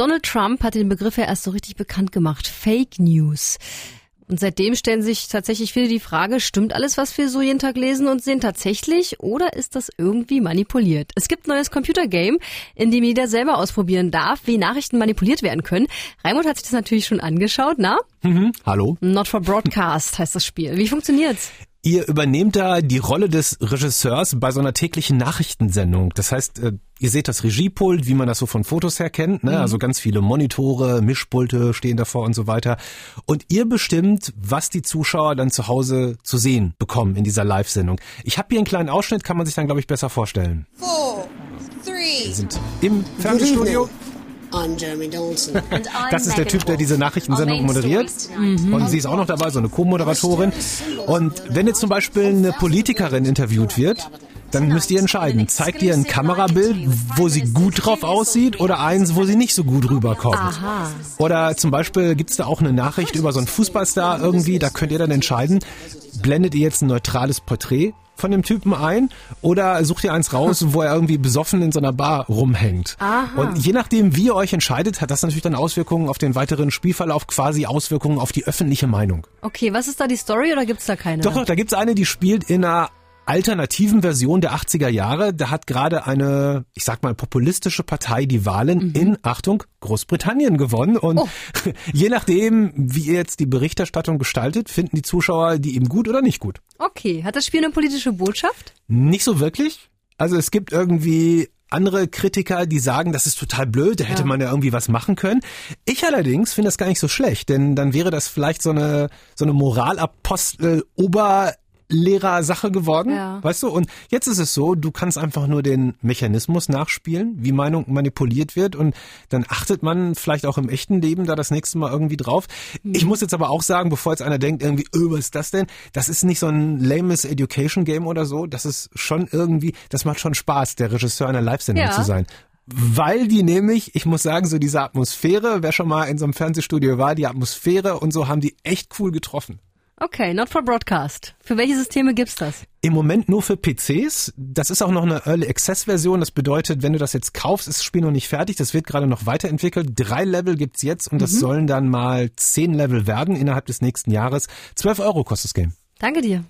Donald Trump hat den Begriff ja erst so richtig bekannt gemacht. Fake News. Und seitdem stellen sich tatsächlich viele die Frage, stimmt alles, was wir so jeden Tag lesen und sehen tatsächlich oder ist das irgendwie manipuliert? Es gibt ein neues Computergame, in dem jeder selber ausprobieren darf, wie Nachrichten manipuliert werden können. Raimund hat sich das natürlich schon angeschaut, na? Mhm. Hallo. Not for Broadcast heißt das Spiel. Wie funktioniert's? Ihr übernehmt da die Rolle des Regisseurs bei so einer täglichen Nachrichtensendung. Das heißt, äh, ihr seht das Regiepult, wie man das so von Fotos her kennt. Ne? Mhm. Also ganz viele Monitore, Mischpulte stehen davor und so weiter. Und ihr bestimmt, was die Zuschauer dann zu Hause zu sehen bekommen in dieser Live-Sendung. Ich habe hier einen kleinen Ausschnitt, kann man sich dann, glaube ich, besser vorstellen. Four, three, Wir sind im Fernsehstudio. Das ist der Typ, der diese Nachrichtensendung moderiert. Mhm. Und sie ist auch noch dabei, so eine Co-Moderatorin. Und wenn jetzt zum Beispiel eine Politikerin interviewt wird, dann müsst ihr entscheiden. Zeigt ihr ein Kamerabild, wo sie gut drauf aussieht oder eins, wo sie nicht so gut rüberkommt? Aha. Oder zum Beispiel gibt's da auch eine Nachricht über so einen Fußballstar irgendwie, da könnt ihr dann entscheiden, blendet ihr jetzt ein neutrales Porträt von dem Typen ein oder sucht ihr eins raus, wo er irgendwie besoffen in so einer Bar rumhängt. Aha. Und je nachdem, wie ihr euch entscheidet, hat das natürlich dann Auswirkungen auf den weiteren Spielverlauf, quasi Auswirkungen auf die öffentliche Meinung. Okay, was ist da die Story oder gibt's da keine? Doch, doch, da gibt's eine, die spielt in einer alternativen Version der 80er Jahre. Da hat gerade eine, ich sag mal, populistische Partei die Wahlen mhm. in, Achtung, Großbritannien gewonnen. Und oh. je nachdem, wie ihr jetzt die Berichterstattung gestaltet, finden die Zuschauer die eben gut oder nicht gut. Okay. Hat das Spiel eine politische Botschaft? Nicht so wirklich. Also es gibt irgendwie andere Kritiker, die sagen, das ist total blöd, da hätte ja. man ja irgendwie was machen können. Ich allerdings finde das gar nicht so schlecht, denn dann wäre das vielleicht so eine so eine Moralapostel Ober Lehrersache geworden, ja. weißt du? Und jetzt ist es so, du kannst einfach nur den Mechanismus nachspielen, wie Meinung manipuliert wird und dann achtet man vielleicht auch im echten Leben da das nächste Mal irgendwie drauf. Mhm. Ich muss jetzt aber auch sagen, bevor jetzt einer denkt irgendwie, öh, was ist das denn? Das ist nicht so ein lames Education Game oder so, das ist schon irgendwie, das macht schon Spaß, der Regisseur einer Live-Sendung ja. zu sein weil die nämlich, ich muss sagen, so diese Atmosphäre, wer schon mal in so einem Fernsehstudio war, die Atmosphäre und so haben die echt cool getroffen. Okay, not for broadcast. Für welche Systeme gibt's das? Im Moment nur für PCs. Das ist auch noch eine Early Access Version. Das bedeutet, wenn du das jetzt kaufst, ist das Spiel noch nicht fertig. Das wird gerade noch weiterentwickelt. Drei Level gibt's jetzt und das mhm. sollen dann mal zehn Level werden innerhalb des nächsten Jahres. Zwölf Euro kostet das Game. Danke dir.